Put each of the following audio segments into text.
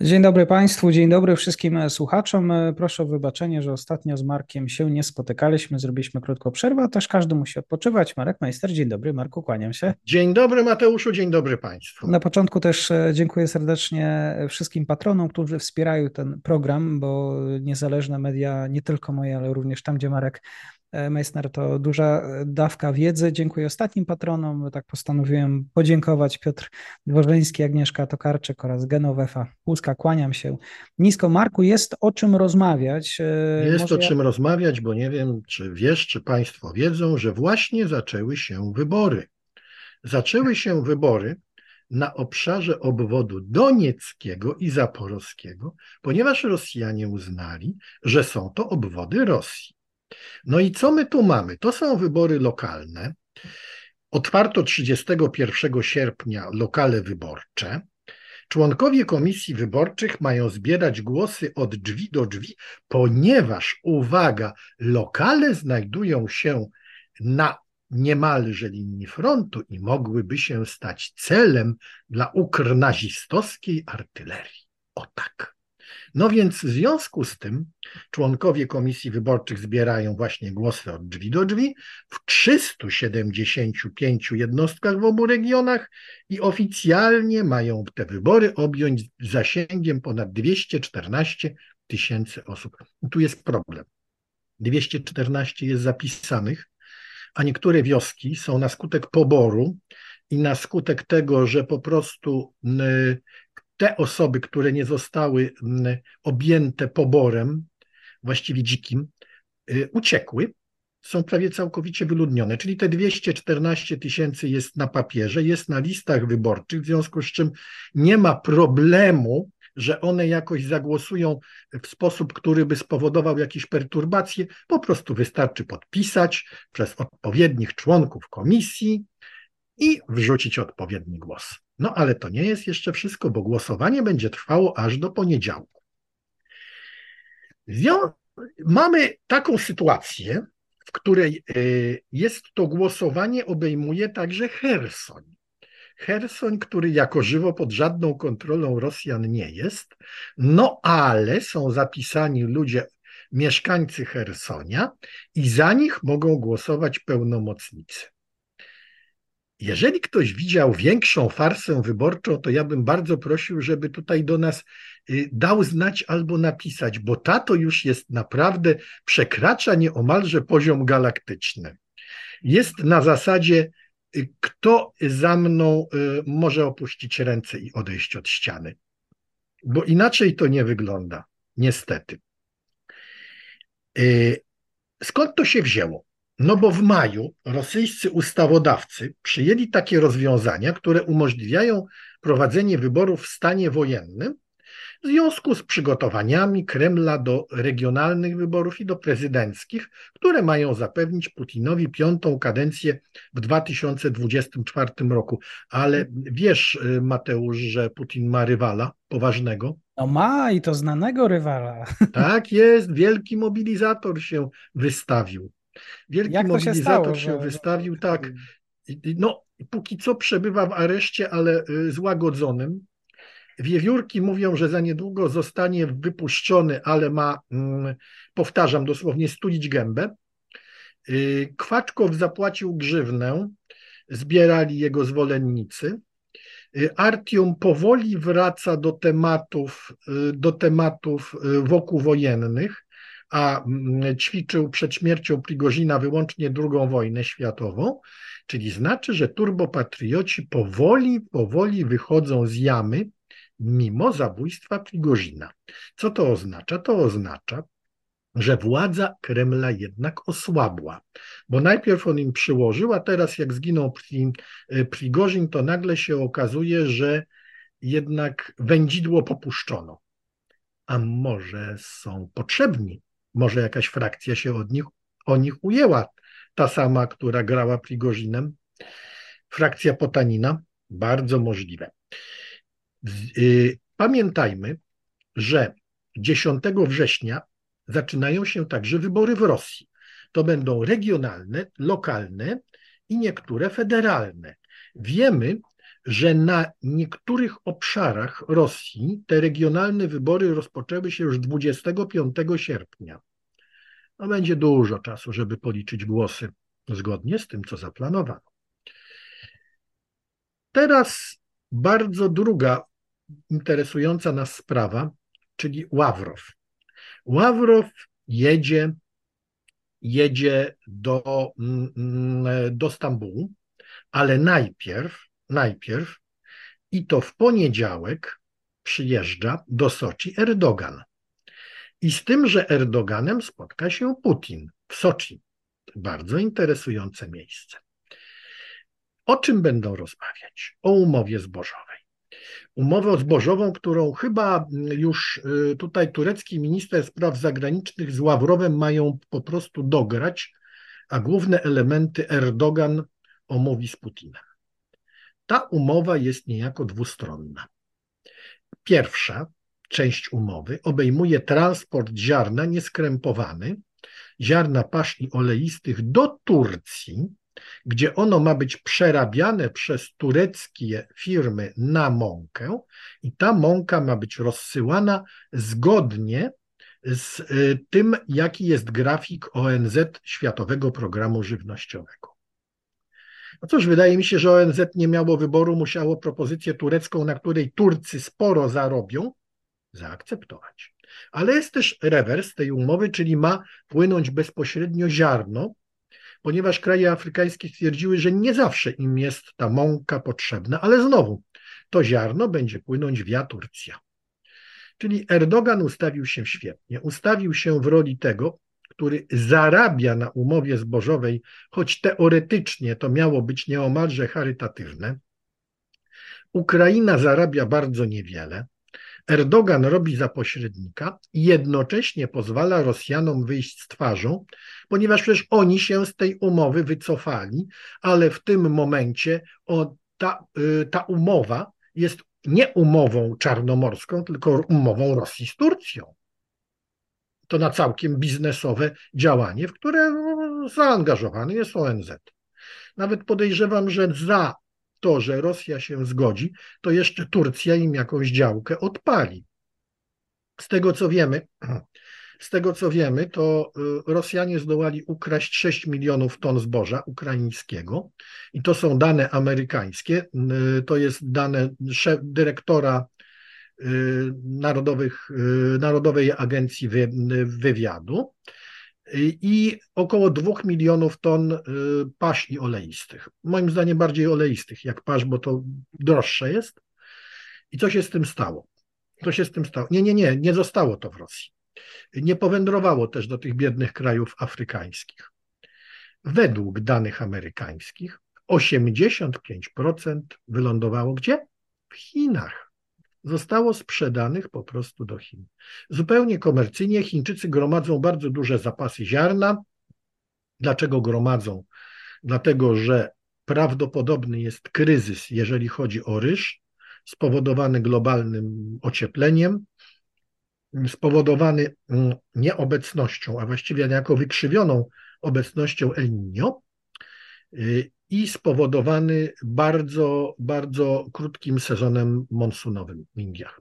Dzień dobry Państwu, dzień dobry wszystkim słuchaczom. Proszę o wybaczenie, że ostatnio z Markiem się nie spotykaliśmy, zrobiliśmy krótką przerwę, a też każdy musi odpoczywać. Marek Majster, dzień dobry, Marku, kłaniam się. Dzień dobry Mateuszu, dzień dobry Państwu. Na początku też e, dziękuję serdecznie wszystkim patronom, którzy wspierają ten program, bo niezależne media, nie tylko moje, ale również tam, gdzie Marek E, Meissner to duża e, dawka wiedzy. Dziękuję ostatnim patronom. Tak postanowiłem podziękować Piotr Dworzyński, Agnieszka Tokarczyk oraz Genowefa Pulska. Kłaniam się nisko. Marku, jest o czym rozmawiać. E, jest Może o czym rozmawiać, bo nie wiem, czy wiesz, czy Państwo wiedzą, że właśnie zaczęły się wybory. Zaczęły się wybory na obszarze obwodu donieckiego i zaporowskiego, ponieważ Rosjanie uznali, że są to obwody Rosji. No i co my tu mamy? To są wybory lokalne. Otwarto 31 sierpnia lokale wyborcze. Członkowie komisji wyborczych mają zbierać głosy od drzwi do drzwi, ponieważ, uwaga, lokale znajdują się na niemalże linii frontu i mogłyby się stać celem dla ukrnazistowskiej artylerii. O tak. No więc w związku z tym członkowie komisji wyborczych zbierają właśnie głosy od drzwi do drzwi w 375 jednostkach w obu regionach i oficjalnie mają te wybory objąć zasięgiem ponad 214 tysięcy osób. I tu jest problem. 214 jest zapisanych, a niektóre wioski są na skutek poboru i na skutek tego, że po prostu te osoby, które nie zostały mm, objęte poborem, właściwie dzikim, y, uciekły, są prawie całkowicie wyludnione. Czyli te 214 tysięcy jest na papierze, jest na listach wyborczych, w związku z czym nie ma problemu, że one jakoś zagłosują w sposób, który by spowodował jakieś perturbacje. Po prostu wystarczy podpisać przez odpowiednich członków komisji i wrzucić odpowiedni głos. No ale to nie jest jeszcze wszystko, bo głosowanie będzie trwało aż do poniedziałku. Mamy taką sytuację, w której y, jest to głosowanie obejmuje także Hersoń. Hersoń, który jako żywo pod żadną kontrolą Rosjan nie jest, no ale są zapisani ludzie, mieszkańcy Hersonia i za nich mogą głosować pełnomocnicy. Jeżeli ktoś widział większą farsę wyborczą, to ja bym bardzo prosił, żeby tutaj do nas y, dał znać albo napisać, bo ta to już jest naprawdę przekracza nieomalże poziom galaktyczny. Jest na zasadzie, y, kto za mną y, może opuścić ręce i odejść od ściany. Bo inaczej to nie wygląda, niestety. Skąd to się wzięło? No bo w maju rosyjscy ustawodawcy przyjęli takie rozwiązania, które umożliwiają prowadzenie wyborów w stanie wojennym w związku z przygotowaniami Kremla do regionalnych wyborów i do prezydenckich, które mają zapewnić Putinowi piątą kadencję w 2024 roku. Ale wiesz, Mateusz, że Putin ma rywala poważnego? No ma i to znanego rywala. Tak jest, wielki mobilizator się wystawił. Wielki Jak mobilizator się, stało, się wystawił, tak. No, póki co przebywa w areszcie, ale y, złagodzonym. Wiewiórki mówią, że za niedługo zostanie wypuszczony, ale ma, mm, powtarzam dosłownie, stulić gębę. Y, Kwaczkow zapłacił grzywnę, zbierali jego zwolennicy. Y, Artium powoli wraca do tematów, do tematów wokół wojennych a mm, ćwiczył przed śmiercią Prigozina wyłącznie II wojnę światową, czyli znaczy, że turbopatrioci powoli, powoli wychodzą z jamy mimo zabójstwa Prigozina. Co to oznacza? To oznacza, że władza Kremla jednak osłabła, bo najpierw on im przyłożył, a teraz jak zginął Prigorzin, to nagle się okazuje, że jednak wędzidło popuszczono. A może są potrzebni? Może jakaś frakcja się od nich, o nich ujęła, ta sama, która grała Prigozinem? Frakcja Potanina? Bardzo możliwe. Y, pamiętajmy, że 10 września zaczynają się także wybory w Rosji. To będą regionalne, lokalne i niektóre federalne. Wiemy, że na niektórych obszarach Rosji te regionalne wybory rozpoczęły się już 25 sierpnia. No będzie dużo czasu, żeby policzyć głosy zgodnie z tym, co zaplanowano. Teraz bardzo druga interesująca nas sprawa, czyli Ławrow. Ławrow jedzie, jedzie do, mm, do Stambułu, ale najpierw, najpierw i to w poniedziałek przyjeżdża do Soczi Erdogan. I z tym, że Erdoganem spotka się Putin w Soczi. Bardzo interesujące miejsce. O czym będą rozmawiać? O umowie zbożowej. Umowę zbożową, którą chyba już y, tutaj turecki minister spraw zagranicznych z Ławrowem mają po prostu dograć, a główne elementy Erdogan omówi z Putinem. Ta umowa jest niejako dwustronna. Pierwsza część umowy obejmuje transport ziarna nieskrępowany, ziarna paśni oleistych do Turcji, gdzie ono ma być przerabiane przez tureckie firmy na mąkę i ta mąka ma być rozsyłana zgodnie z y, tym, jaki jest grafik ONZ Światowego Programu Żywnościowego. No cóż, wydaje mi się, że ONZ nie miało wyboru, musiało propozycję turecką, na której Turcy sporo zarobią, zaakceptować. Ale jest też rewers tej umowy, czyli ma płynąć bezpośrednio ziarno, ponieważ kraje afrykańskie stwierdziły, że nie zawsze im jest ta mąka potrzebna, ale znowu to ziarno będzie płynąć via Turcja. Czyli Erdogan ustawił się świetnie. Ustawił się w roli tego, który zarabia na umowie zbożowej, choć teoretycznie to miało być nieomalże charytatywne. Ukraina zarabia bardzo niewiele. Erdogan robi za pośrednika i jednocześnie pozwala Rosjanom wyjść z twarzą, ponieważ przecież oni się z tej umowy wycofali, ale w tym momencie o, ta, y, ta umowa jest nie umową czarnomorską, tylko umową Rosji z Turcją. To na całkiem biznesowe działanie, w które zaangażowany jest ONZ. Nawet podejrzewam, że za to, że Rosja się zgodzi, to jeszcze Turcja im jakąś działkę odpali. Z tego co wiemy, z tego co wiemy, to y, Rosjanie zdołali ukraść 6 milionów ton zboża ukraińskiego i to są dane amerykańskie. Y, to jest dane dyrektora y, Narodowych, Narodowej Agencji Wywiadu i około 2 milionów ton y, paśni oleistych. Moim zdaniem bardziej oleistych jak pasz, bo to droższe jest. I co się z tym stało? Co się z tym stało? Nie, nie, nie, nie zostało to w Rosji. Nie powędrowało też do tych biednych krajów afrykańskich. Według danych amerykańskich 85% wylądowało gdzie? W Chinach zostało sprzedanych po prostu do Chin. Zupełnie komercyjnie Chińczycy gromadzą bardzo duże zapasy ziarna. Dlaczego gromadzą? Dlatego, że prawdopodobny jest kryzys, jeżeli chodzi o ryż, spowodowany globalnym ociepleniem, spowodowany mm, nieobecnością, a właściwie niejako wykrzywioną obecnością El Niño i spowodowany bardzo, bardzo krótkim sezonem monsunowym w Indiach.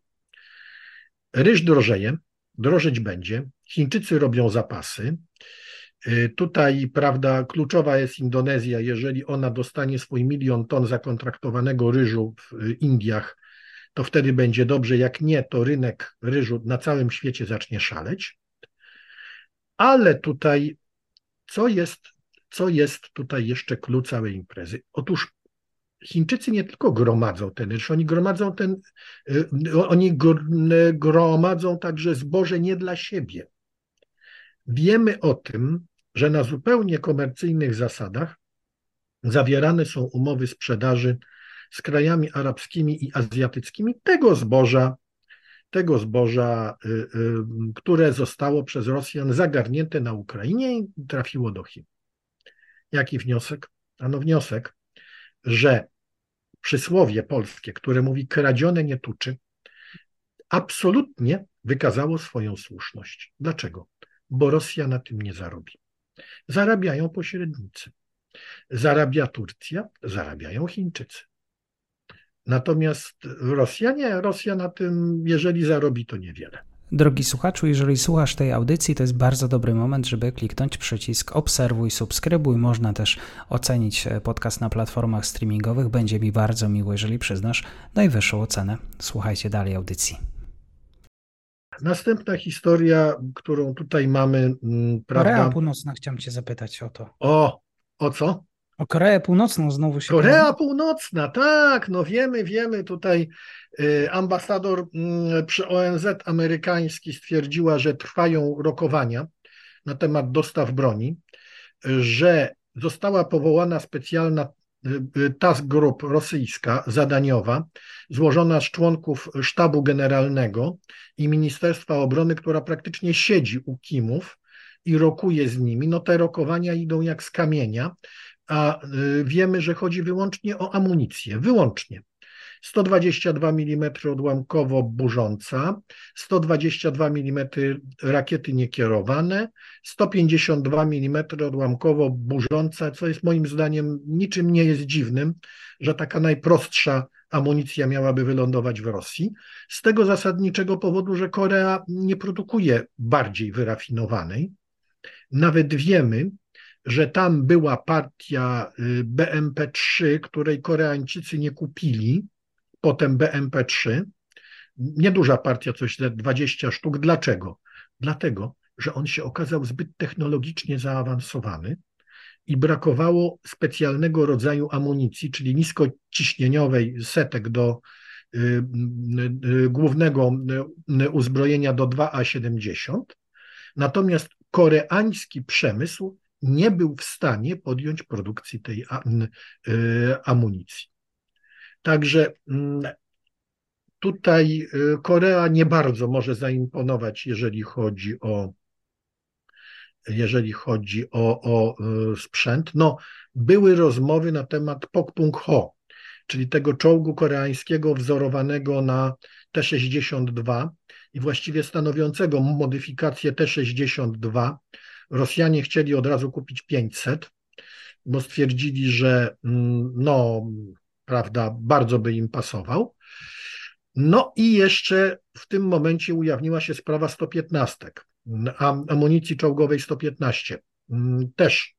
Ryż drożeje, drożeć będzie, Chińczycy robią zapasy. Y, tutaj, prawda, kluczowa jest Indonezja. Jeżeli ona dostanie swój milion ton zakontraktowanego ryżu w Indiach, to wtedy będzie dobrze. Jak nie, to rynek ryżu na całym świecie zacznie szaleć. Ale tutaj, co jest co jest tutaj jeszcze klucz całej imprezy? Otóż Chińczycy nie tylko gromadzą ten ryż, oni gromadzą ten, y, oni gromadzą także zboże nie dla siebie, Wiemy o tym, że na zupełnie komercyjnych zasadach zawierane są umowy sprzedaży z krajami arabskimi i azjatyckimi tego zboża, tego zboża, y, y, które zostało przez Rosjan zagarnięte na Ukrainie i trafiło do Chin. Jaki wniosek? Ano wniosek, że przysłowie polskie, które mówi kradzione nie tuczy, absolutnie wykazało swoją słuszność. Dlaczego? Bo Rosja na tym nie zarobi. Zarabiają pośrednicy. Zarabia Turcja, zarabiają Chińczycy. Natomiast Rosja nie, Rosja na tym, jeżeli zarobi, to niewiele. Drogi słuchaczu, jeżeli słuchasz tej audycji, to jest bardzo dobry moment, żeby kliknąć przycisk obserwuj, subskrybuj. Można też ocenić podcast na platformach streamingowych. Będzie mi bardzo miło, jeżeli przyznasz najwyższą ocenę. Słuchajcie dalej audycji. Następna historia, którą tutaj mamy, mm, prawda? Korea Północna, chciałem Cię zapytać o to. O, o co? O Koreę Północną znowu się. Korea Północna, tak, no wiemy, wiemy. Tutaj y, ambasador y, przy ONZ amerykański stwierdziła, że trwają rokowania na temat dostaw broni, że została powołana specjalna y, y, task group rosyjska, zadaniowa, złożona z członków sztabu generalnego i Ministerstwa Obrony, która praktycznie siedzi u Kimów i rokuje z nimi. No te rokowania idą jak z kamienia a y, wiemy, że chodzi wyłącznie o amunicję, wyłącznie. 122 mm odłamkowo burząca, 122 mm rakiety niekierowane, 152 mm odłamkowo burząca, co jest moim zdaniem niczym nie jest dziwnym, że taka najprostsza amunicja miałaby wylądować w Rosji. Z tego zasadniczego powodu, że Korea nie produkuje bardziej wyrafinowanej. Nawet wiemy, że tam była partia y, BMP-3, której Koreańczycy nie kupili, potem BMP-3. Nieduża partia, coś 20 sztuk. Dlaczego? Dlatego, że on się okazał zbyt technologicznie zaawansowany i brakowało specjalnego rodzaju amunicji, czyli niskociśnieniowej setek do y, y, głównego uzbrojenia do 2A70. Natomiast koreański przemysł nie był w stanie podjąć produkcji tej y, amunicji. Także mm, tutaj y, Korea nie bardzo może zaimponować, jeżeli chodzi o jeżeli chodzi o, o y, sprzęt. No, były rozmowy na temat Pokpung Ho, czyli tego czołgu koreańskiego wzorowanego na T-62 i właściwie stanowiącego modyfikację T-62 Rosjanie chcieli od razu kupić 500, bo stwierdzili, że mm, no, prawda, bardzo by im pasował. No i jeszcze w tym momencie ujawniła się sprawa 115, amunicji czołgowej 115. Mm, też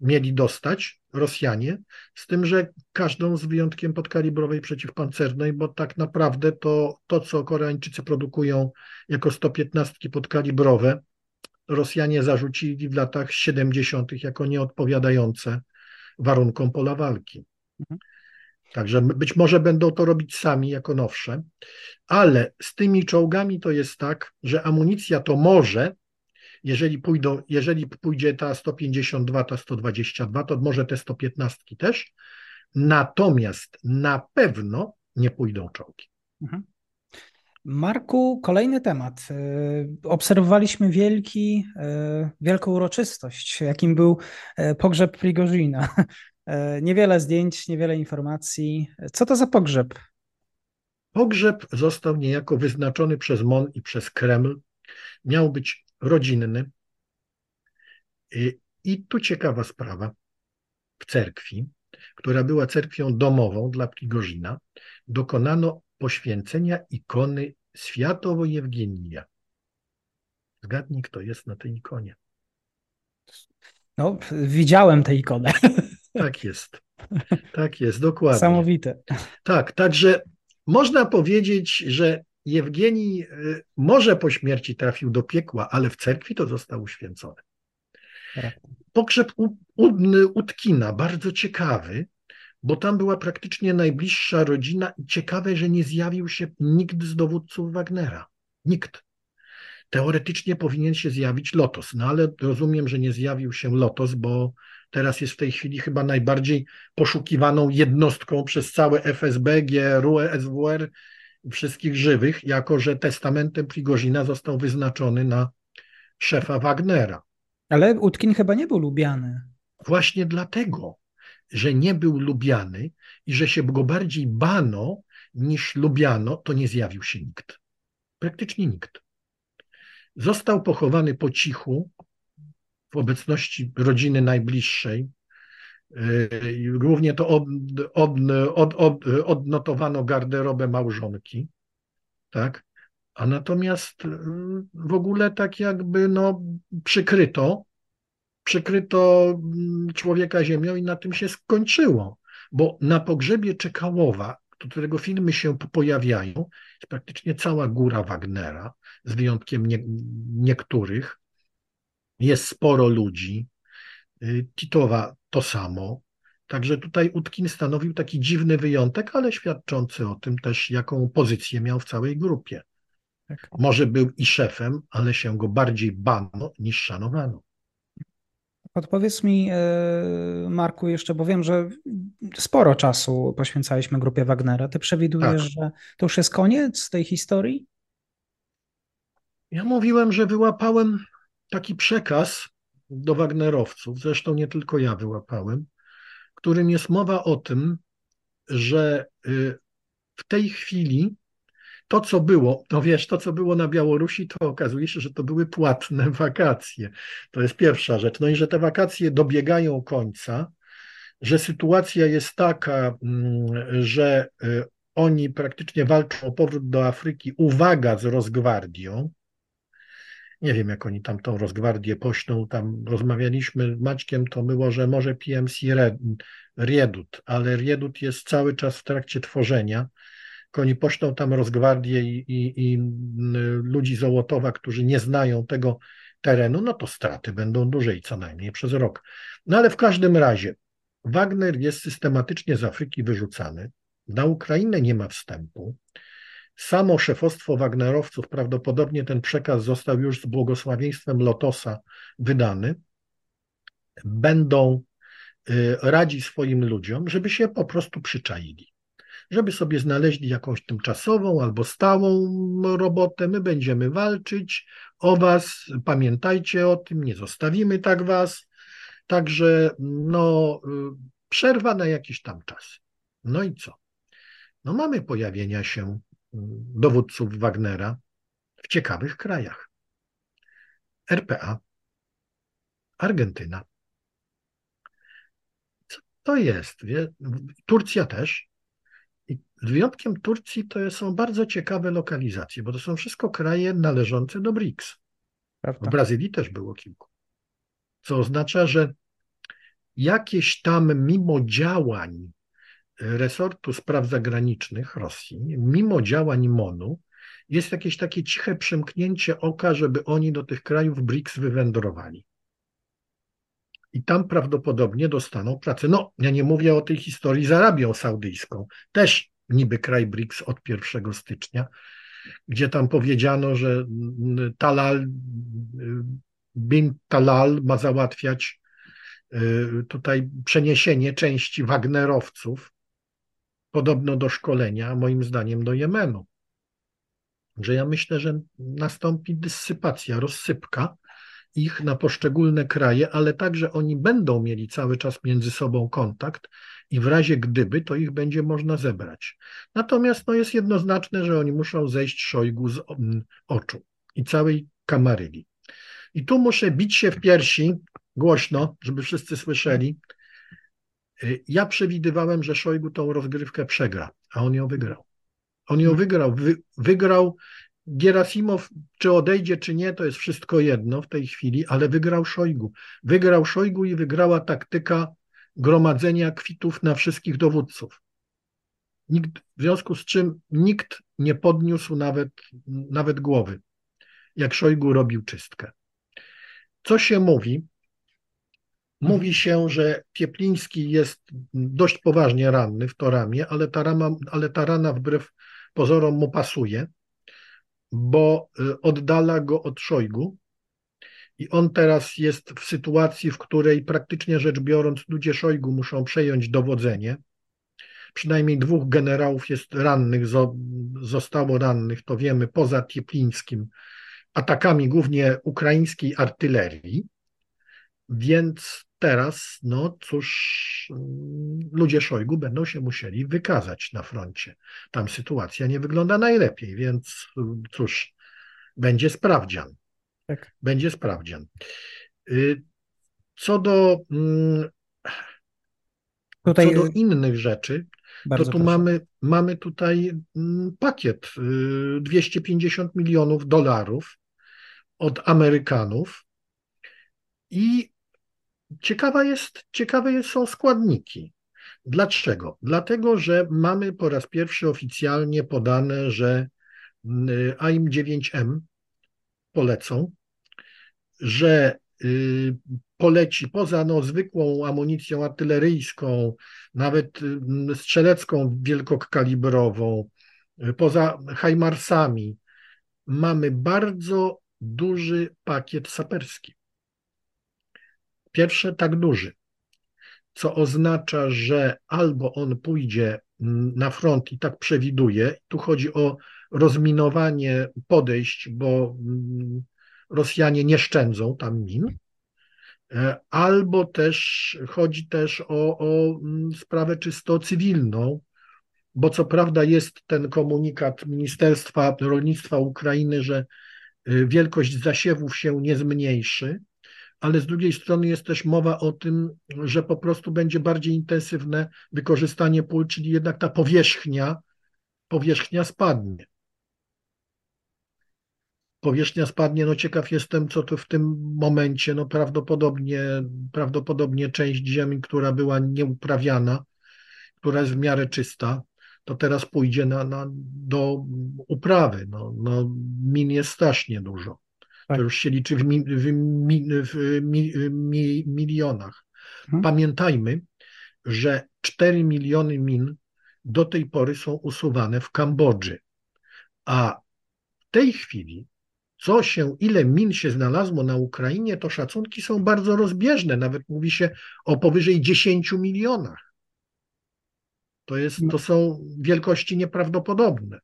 mieli dostać Rosjanie, z tym, że każdą z wyjątkiem podkalibrowej przeciwpancernej, bo tak naprawdę to, to co Koreańczycy produkują jako 115 podkalibrowe, Rosjanie zarzucili w latach 70. jako nieodpowiadające warunkom pola walki. Mhm. Także być może będą to robić sami jako nowsze, ale z tymi czołgami to jest tak, że amunicja to może, jeżeli, pójdą, jeżeli pójdzie ta 152, ta 122, to może te 115 też, natomiast na pewno nie pójdą czołgi. Mhm. Marku, kolejny temat. E, obserwowaliśmy wielki, e, wielką uroczystość, jakim był e, pogrzeb Prigozina. Niewiele zdjęć, niewiele informacji. Co to za pogrzeb? Pogrzeb został niejako wyznaczony przez MON i przez Kreml. Miał być rodzinny. I tu ciekawa sprawa. W cerkwi, która była cerkwią domową dla Prigozina, dokonano poświęcenia ikony Światowo Jewgenia. Zgadnij, kto jest na tej ikonie. No, widziałem tę ikonę. Tak jest. Tak jest, dokładnie. Samowite. Tak, także można powiedzieć, że Jewgenii y, może po śmierci trafił do piekła, ale w cerkwi to został uświęcony. Tak. Pogrzeb Utkina, bardzo ciekawy, bo tam była praktycznie najbliższa rodzina i ciekawe, że nie zjawił się nikt z dowódców Wagnera. Nikt. teoretycznie powinien się zjawić Lotos, no ale rozumiem, że nie zjawił się Lotos, bo teraz jest w tej chwili chyba najbardziej poszukiwaną jednostką przez całe FSB, GRU, SWR, wszystkich żywych, jako że testamentem Prigozina został wyznaczony na szefa Wagnera. Ale Utkin chyba nie był lubiany. Właśnie dlatego, że nie był lubiany i że się go bardziej bano niż lubiano, to nie zjawił się nikt. Praktycznie nikt. Został pochowany po cichu w obecności rodziny najbliższej. Yy, głównie to od, od, od, od, odnotowano garderobę małżonki, tak? A natomiast yy, w ogóle tak jakby no, przykryto, przykryto mm, człowieka ziemią i na tym się skończyło. Bo na pogrzebie Czekałowa, do którego filmy się pojawiają, jest praktycznie cała góra Wagnera, z wyjątkiem nie, niektórych. Jest sporo ludzi. Y, Titowa to samo. Także tutaj Utkin stanowił taki dziwny wyjątek, ale świadczący o tym też, jaką pozycję miał w całej grupie. Tak. Może był i szefem, ale się go bardziej bano niż szanowano. Podpowiedz mi, e, Marku, jeszcze, bo wiem, że sporo czasu poświęcaliśmy grupie Wagnera. Ty przewidujesz, tak. że to już jest koniec tej historii? Ja mówiłem, że wyłapałem taki przekaz do Wagnerowców, zresztą nie tylko ja wyłapałem, którym jest mowa o tym, że y, w tej chwili to, co było, no wiesz, to, co było na Białorusi, to okazuje się, że to były płatne wakacje. To jest pierwsza rzecz. No i że te wakacje dobiegają końca, że sytuacja jest taka, mm, że y, oni praktycznie walczą o powrót do Afryki, uwaga, z Rozgwardią. Nie wiem, jak oni tam tą Rozgwardię pośną. Tam rozmawialiśmy z Maćkiem, to było, że może PMC Riedut, ale Riedut jest cały czas w trakcie tworzenia oni poślą tam rozgwardię i, i, i ludzi z Ołotowa, którzy nie znają tego terenu, no to straty będą dłużej, co najmniej przez rok. No ale w każdym razie Wagner jest systematycznie z Afryki wyrzucany. Na Ukrainę nie ma wstępu. Samo szefostwo Wagnerowców, prawdopodobnie ten przekaz został już z błogosławieństwem Lotosa wydany, będą y, radzi swoim ludziom, żeby się po prostu przyczaili żeby sobie znaleźli jakąś tymczasową albo stałą robotę. My będziemy walczyć o Was, pamiętajcie o tym, nie zostawimy tak Was. Także no, przerwa na jakiś tam czas. No i co? No mamy pojawienia się mm, dowódców Wagnera w ciekawych krajach. RPA, Argentyna. Co to jest? Turcja też. Z wyjątkiem Turcji to są bardzo ciekawe lokalizacje, bo to są wszystko kraje należące do BRICS. Prawda. W Brazylii też było kilku. Co oznacza, że jakieś tam mimo działań resortu spraw zagranicznych Rosji, mimo działań MONU, jest jakieś takie ciche przymknięcie oka, żeby oni do tych krajów BRICS wywędrowali. I tam prawdopodobnie dostaną pracę. No, ja nie mówię o tej historii z Arabią Saudyjską. Też niby kraj BRICS od 1 stycznia, gdzie tam powiedziano, że Talal, bin Talal ma załatwiać y, tutaj przeniesienie części Wagnerowców, podobno do szkolenia, moim zdaniem do Jemenu. Że ja myślę, że nastąpi dysypacja, rozsypka ich na poszczególne kraje, ale także oni będą mieli cały czas między sobą kontakt i w razie gdyby, to ich będzie można zebrać. Natomiast no, jest jednoznaczne, że oni muszą zejść Szojgu z mm, oczu i całej Kamaryli. I tu muszę bić się w piersi głośno, żeby wszyscy słyszeli. Y, ja przewidywałem, że Szojgu tą rozgrywkę przegra, a on ją wygrał. On ją wygrał. Wy, wygrał Gierasimow, czy odejdzie, czy nie, to jest wszystko jedno w tej chwili, ale wygrał Szojgu. Wygrał Szojgu i wygrała taktyka gromadzenia kwitów na wszystkich dowódców. Nikt, w związku z czym nikt nie podniósł nawet, nawet głowy, jak Szojgu robił czystkę. Co się mówi? Mówi się, że Piepliński jest dość poważnie ranny w to ramię, ale ta, rama, ale ta rana wbrew pozorom mu pasuje bo y, oddala go od Szojgu. I on teraz jest w sytuacji, w której praktycznie rzecz biorąc, ludzie Szojgu muszą przejąć dowodzenie. Przynajmniej dwóch generałów jest rannych, zostało rannych, to wiemy, poza Tieplińskim, atakami głównie ukraińskiej artylerii. Więc teraz, no cóż, ludzie Szojgu będą się musieli wykazać na froncie. Tam sytuacja nie wygląda najlepiej, więc cóż, będzie sprawdzian. Tak. Będzie sprawdzian. Y, co do, mm, Tutaj... co do innych rzeczy, Bardzo to tu mamy, mamy tutaj mm, pakiet 250 y, milionów dolarów od Amerykanów i ciekawa jest, ciekawe są składniki. Dlaczego? Dlatego, że mamy po raz pierwszy oficjalnie podane, że y, AIM-9M polecą, że y, poleci poza no, zwykłą amunicją artyleryjską, nawet y, strzelecką wielkokalibrową, poza Hajmarsami, mamy bardzo duży pakiet saperski. Pierwsze tak duży, co oznacza, że albo on pójdzie mm, na front i tak przewiduje, tu chodzi o rozminowanie podejść, bo mm, Rosjanie nie szczędzą tam min, e, albo też chodzi też o, o mm, sprawę czysto cywilną, bo co prawda jest ten komunikat Ministerstwa Rolnictwa Ukrainy, że y, wielkość zasiewów się nie zmniejszy, ale z drugiej strony jest też mowa o tym, że po prostu będzie bardziej intensywne wykorzystanie pól, czyli jednak ta powierzchnia, powierzchnia spadnie. Powierzchnia spadnie, no ciekaw jestem, co to w tym momencie, no prawdopodobnie, prawdopodobnie część ziemi, która była nieuprawiana, która jest w miarę czysta, to teraz pójdzie na, na, do uprawy. No, no, min jest strasznie dużo. Tak. To już się liczy w, mi, w, mi, w mi, milionach. Hmm. Pamiętajmy, że 4 miliony min do tej pory są usuwane w Kambodży, a w tej chwili co się, ile min się znalazło na Ukrainie, to szacunki są bardzo rozbieżne. Nawet mówi się o powyżej 10 milionach. To, jest, to są wielkości nieprawdopodobne.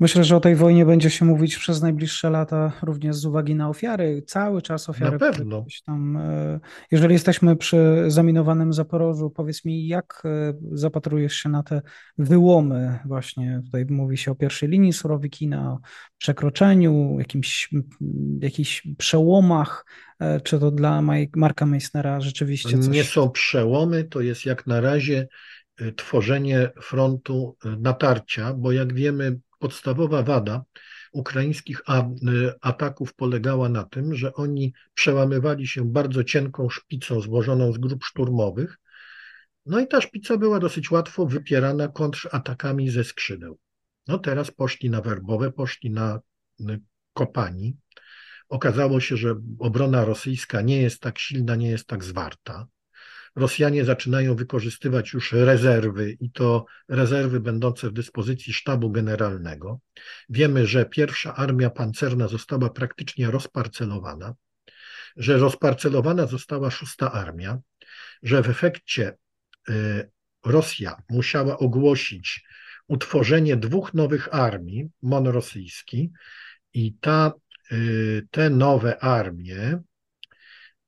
Myślę, że o tej wojnie będzie się mówić przez najbliższe lata, również z uwagi na ofiary, cały czas ofiary. Na pewno. Tam, e, jeżeli jesteśmy przy zaminowanym Zaporożu, powiedz mi, jak e, zapatrujesz się na te wyłomy? Właśnie tutaj mówi się o pierwszej linii Surowikina, o przekroczeniu, jakimś, jakichś przełomach. E, czy to dla Marka Meissnera rzeczywiście coś? Nie są przełomy, to jest jak na razie tworzenie frontu natarcia, bo jak wiemy, podstawowa wada ukraińskich ataków polegała na tym, że oni przełamywali się bardzo cienką szpicą złożoną z grup szturmowych, no i ta szpica była dosyć łatwo wypierana kontratakami ze skrzydeł. No teraz poszli na werbowe, poszli na kopani. Okazało się, że obrona rosyjska nie jest tak silna, nie jest tak zwarta. Rosjanie zaczynają wykorzystywać już rezerwy i to rezerwy będące w dyspozycji sztabu generalnego. Wiemy, że pierwsza armia pancerna została praktycznie rozparcelowana, że rozparcelowana została szósta armia, że w efekcie y, Rosja musiała ogłosić utworzenie dwóch nowych armii, MON i ta, y, te nowe armie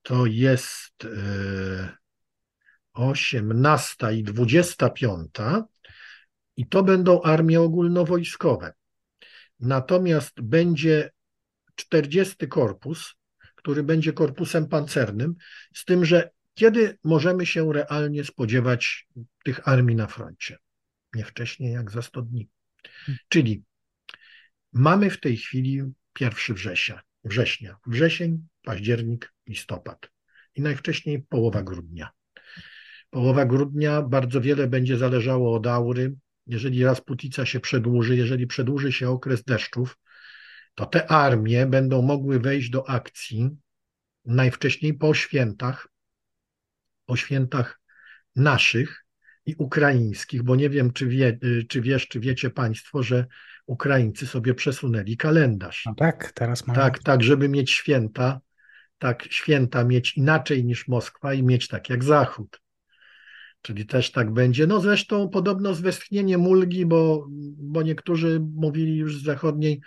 to jest y, 18 i 25 i to będą armie ogólnowojskowe. Natomiast będzie 40 korpus, który będzie korpusem pancernym, z tym, że kiedy możemy się realnie spodziewać tych armii na froncie? Nie wcześniej jak za 100 dni. Czyli mamy w tej chwili 1 września, września, wrzesień, październik, listopad i najwcześniej połowa grudnia. Połowa grudnia bardzo wiele będzie zależało od aury. Jeżeli Rasputica się przedłuży, jeżeli przedłuży się okres deszczów, to te armie będą mogły wejść do akcji najwcześniej po świętach, po świętach naszych i ukraińskich, bo nie wiem, czy, wie, czy wiesz, czy wiecie Państwo, że Ukraińcy sobie przesunęli kalendarz. No tak, teraz mają. Tak, tak, żeby mieć święta, tak, święta mieć inaczej niż Moskwa i mieć tak jak Zachód. Czyli też tak będzie. No zresztą podobno z westchnieniem ulgi, bo, bo niektórzy mówili już z zachodniej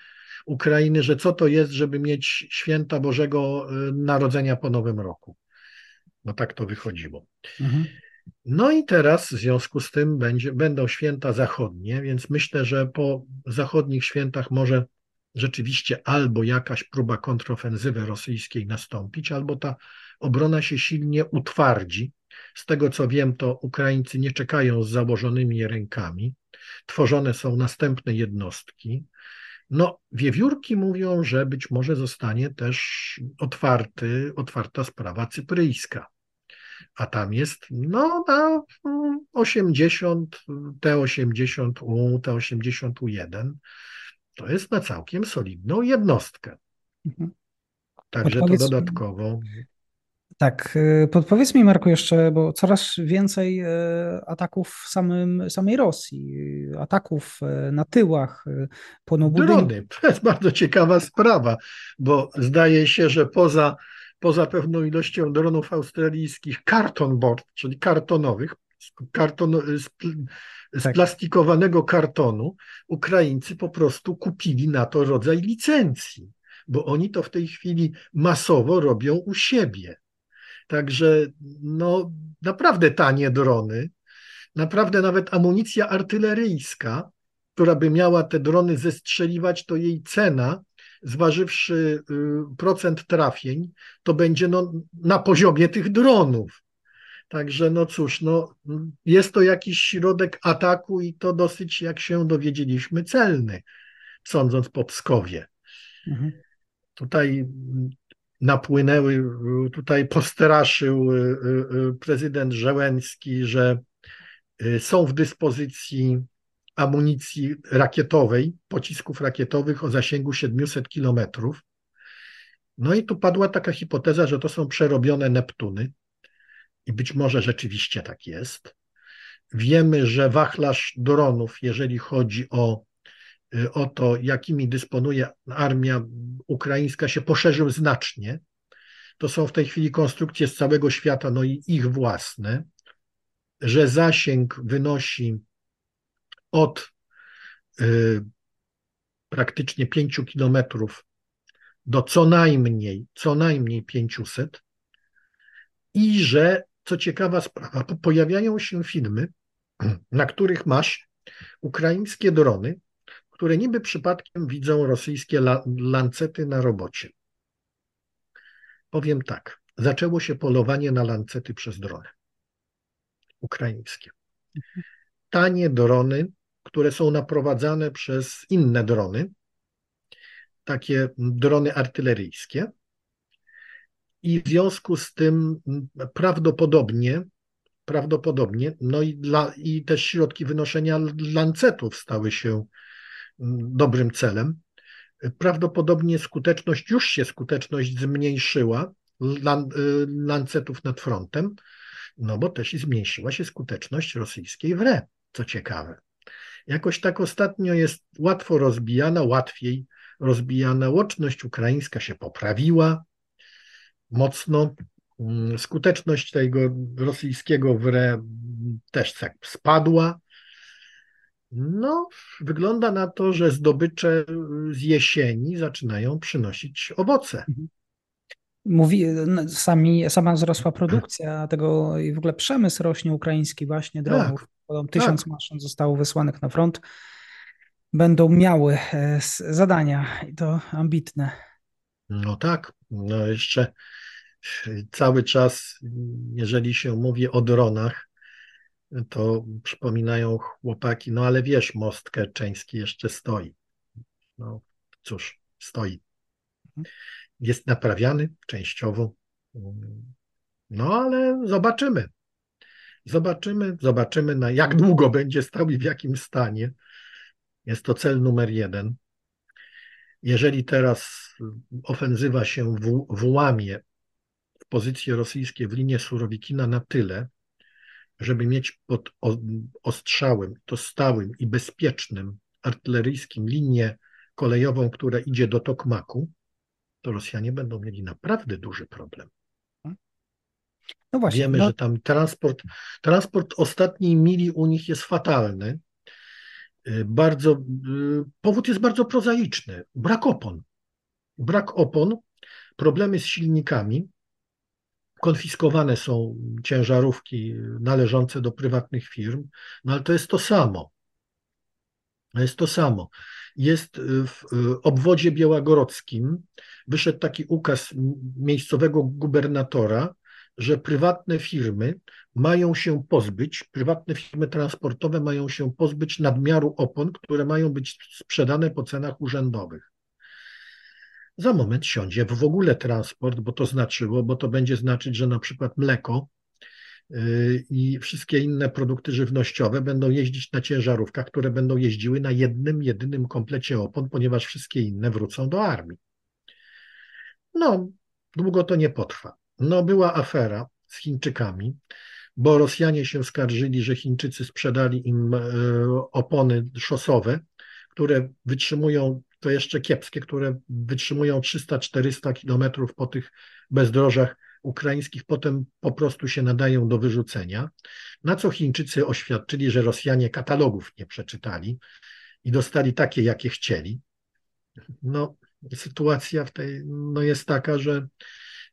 Ukrainy, że co to jest, żeby mieć święta Bożego y, Narodzenia po Nowym Roku. No tak to wychodziło. Mhm. No i teraz w związku z tym będzie, będą święta zachodnie, więc myślę, że po zachodnich świętach może rzeczywiście albo jakaś próba kontrofensywy rosyjskiej nastąpić, albo ta obrona się silnie utwardzi. Z tego co wiem, to Ukraińcy nie czekają z założonymi rękami. Tworzone są następne jednostki. No, wiewiórki mówią, że być może zostanie też otwarty, otwarta sprawa cypryjska a tam jest no na 80, T80U, T80U1, to jest na całkiem solidną jednostkę. Mhm. Także to dodatkowo. Tak, y, podpowiedz mi Marku jeszcze, bo coraz więcej y, ataków w samym, samej Rosji, ataków y, na tyłach, płoną Drony, to jest bardzo ciekawa sprawa, bo zdaje się, że poza poza pewną ilością dronów australijskich karton board, czyli kartonowych, karton, z, z tak. plastikowanego kartonu, Ukraińcy po prostu kupili na to rodzaj licencji, bo oni to w tej chwili masowo robią u siebie. Także no, naprawdę tanie drony, naprawdę nawet amunicja artyleryjska, która by miała te drony zestrzeliwać, to jej cena zważywszy y, procent trafień, to będzie no, na poziomie tych dronów. Także no cóż, no, jest to jakiś środek ataku i to dosyć, jak się dowiedzieliśmy, celny, sądząc po Pskowie. Mhm. Tutaj napłynęły, tutaj postraszył y, y, prezydent Żełęski, że są w dyspozycji amunicji rakietowej, pocisków rakietowych o zasięgu 700 kilometrów. No i tu padła taka hipoteza, że to są przerobione Neptuny i być może rzeczywiście tak jest. Wiemy, że wachlarz dronów, jeżeli chodzi o, o to, jakimi dysponuje armia ukraińska, się poszerzył znacznie. To są w tej chwili konstrukcje z całego świata, no i ich własne, że zasięg wynosi od y, praktycznie 5 kilometrów do co najmniej, co najmniej 500 i że, co ciekawa sprawa, pojawiają się filmy, na których masz ukraińskie drony, które niby przypadkiem widzą rosyjskie la lancety na robocie. Powiem tak, zaczęło się polowanie na lancety przez drony ukraińskie. Tanie drony które są naprowadzane przez inne drony, takie drony artyleryjskie. I w związku z tym prawdopodobnie, prawdopodobnie, no i, dla, i też środki wynoszenia lancetów stały się dobrym celem. Prawdopodobnie skuteczność, już się skuteczność zmniejszyła lan, lancetów nad frontem, no bo też zmniejszyła się skuteczność rosyjskiej w RE, co ciekawe. Jakoś tak ostatnio jest łatwo rozbijana, łatwiej rozbijana. Łączność ukraińska się poprawiła mocno. Mm, skuteczność tego rosyjskiego wre też tak spadła. No, wygląda na to, że zdobycze z jesieni zaczynają przynosić owoce. Mhm. Mówi, sami, sama wzrosła produkcja tego i w ogóle przemysł rośnie ukraiński właśnie dronów. Tak. Tysiąc tak. maszyn zostało wysłanych na front. Będą miały e, zadania i to ambitne. No tak, no jeszcze cały czas, jeżeli się mówi o dronach, to przypominają chłopaki, no ale wiesz, most kerczeński jeszcze stoi. No cóż, stoi. Mhm. Jest naprawiany częściowo. No ale zobaczymy. Zobaczymy, zobaczymy na jak długo będzie stał i w jakim stanie. Jest to cel numer jeden. Jeżeli teraz ofensywa się włamie w pozycje rosyjskie w linię Surowikina na tyle, żeby mieć pod ostrzałem, to stałym i bezpiecznym artyleryjskim linię kolejową, która idzie do Tokmaku, to Rosjanie będą mieli naprawdę duży problem. No właśnie, Wiemy, no... że tam transport, transport ostatniej mili u nich jest fatalny. Y, bardzo, y, powód jest bardzo prozaiczny. Brak opon. Brak opon, problemy z silnikami. Konfiskowane są ciężarówki należące do prywatnych firm, no ale to jest to samo. Jest to samo. Jest w obwodzie białogorodzkim, wyszedł taki ukaz miejscowego gubernatora, że prywatne firmy mają się pozbyć, prywatne firmy transportowe mają się pozbyć nadmiaru opon, które mają być sprzedane po cenach urzędowych. Za moment siądzie w ogóle transport, bo to znaczyło, bo to będzie znaczyć, że na przykład mleko y, i wszystkie inne produkty żywnościowe będą jeździć na ciężarówkach, które będą jeździły na jednym, jedynym komplecie opon, ponieważ wszystkie inne wrócą do armii. No, długo to nie potrwa. No, była afera z Chińczykami, bo Rosjanie się skarżyli, że Chińczycy sprzedali im e, opony szosowe, które wytrzymują, to jeszcze kiepskie, które wytrzymują 300-400 kilometrów po tych bezdrożach ukraińskich, potem po prostu się nadają do wyrzucenia. Na co Chińczycy oświadczyli, że Rosjanie katalogów nie przeczytali i dostali takie, jakie chcieli. No, sytuacja w tej, no jest taka, że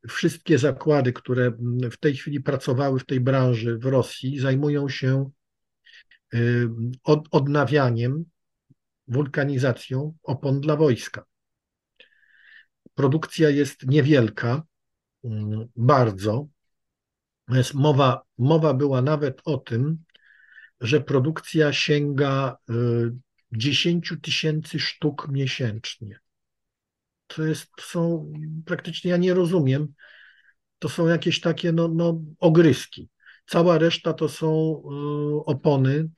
wszystkie zakłady, które w tej chwili pracowały w tej branży w Rosji, zajmują się y, odnawianiem, wulkanizacją opon dla wojska. Produkcja jest niewielka, y, bardzo. Mowa, mowa była nawet o tym, że produkcja sięga 10 y, tysięcy sztuk miesięcznie to jest, to są praktycznie, ja nie rozumiem, to są jakieś takie no, no, ogryski. Cała reszta to są y, opony,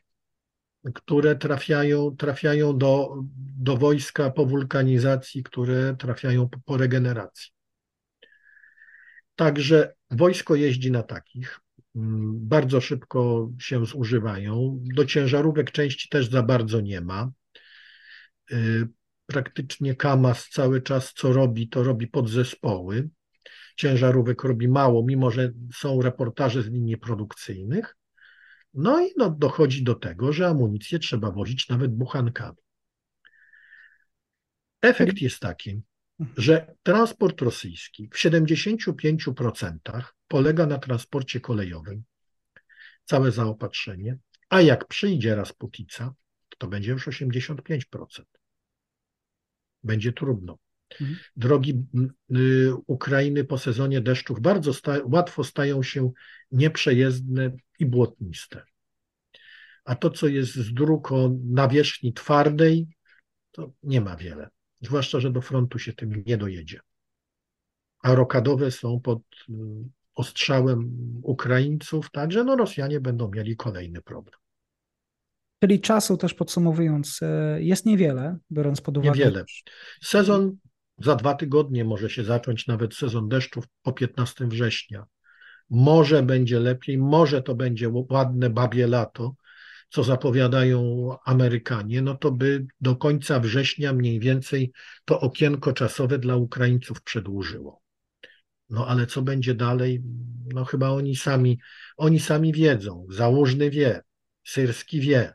które trafiają, trafiają do, do wojska po wulkanizacji, które trafiają po, po regeneracji. Także wojsko jeździ na takich, mm, bardzo szybko się zużywają. Do ciężarówek części też za bardzo nie ma. Y, praktycznie Kamas cały czas co robi, to robi podzespoły. Ciężarówek robi mało, mimo że są reportaże z linii produkcyjnych. No i no, dochodzi do tego, że amunicję trzeba wozić nawet buchankami. Efekt jest taki, że transport rosyjski w 75% polega na transporcie kolejowym, całe zaopatrzenie, a jak przyjdzie raz Putica, to będzie już 85% będzie trudno. Mhm. Drogi y, Ukrainy po sezonie deszczów bardzo sta łatwo stają się nieprzejezdne i błotniste. A to, co jest z dróg o nawierzchni twardej, to nie ma wiele. Zwłaszcza, że do frontu się tym nie dojedzie. A rokadowe są pod y, ostrzałem Ukraińców, także no Rosjanie będą mieli kolejny problem. Czyli czasu też podsumowując, e, jest niewiele, biorąc pod uwagę. Niewiele. Sezon za dwa tygodnie może się zacząć, nawet sezon deszczów po 15 września. Może będzie lepiej, może to będzie ładne babie lato, co zapowiadają Amerykanie, no to by do końca września mniej więcej to okienko czasowe dla Ukraińców przedłużyło. No ale co będzie dalej? No chyba oni sami, oni sami wiedzą. Założny wie, Syrski wie,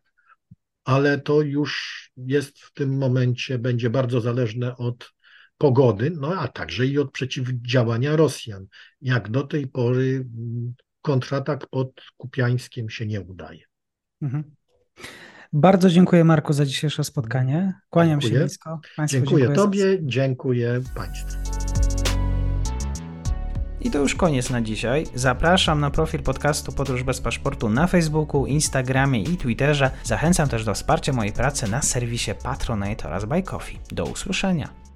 ale to już jest w tym momencie, będzie bardzo zależne od pogody, no a także i od przeciwdziałania Rosjan. Jak do tej pory mm, kontratak pod Kupiańskiem się nie udaje. Mhm. Bardzo dziękuję Marku za dzisiejsze spotkanie. Kłaniam dziękuję. się nisko. Państwu dziękuję, dziękuję Tobie, dziękuję Państwu. I to już koniec na dzisiaj. Zapraszam na profil podcastu Podróż bez paszportu na Facebooku, Instagramie i Twitterze. Zachęcam też do wsparcia mojej pracy na serwisie Patronite oraz Buy Coffee. Do usłyszenia.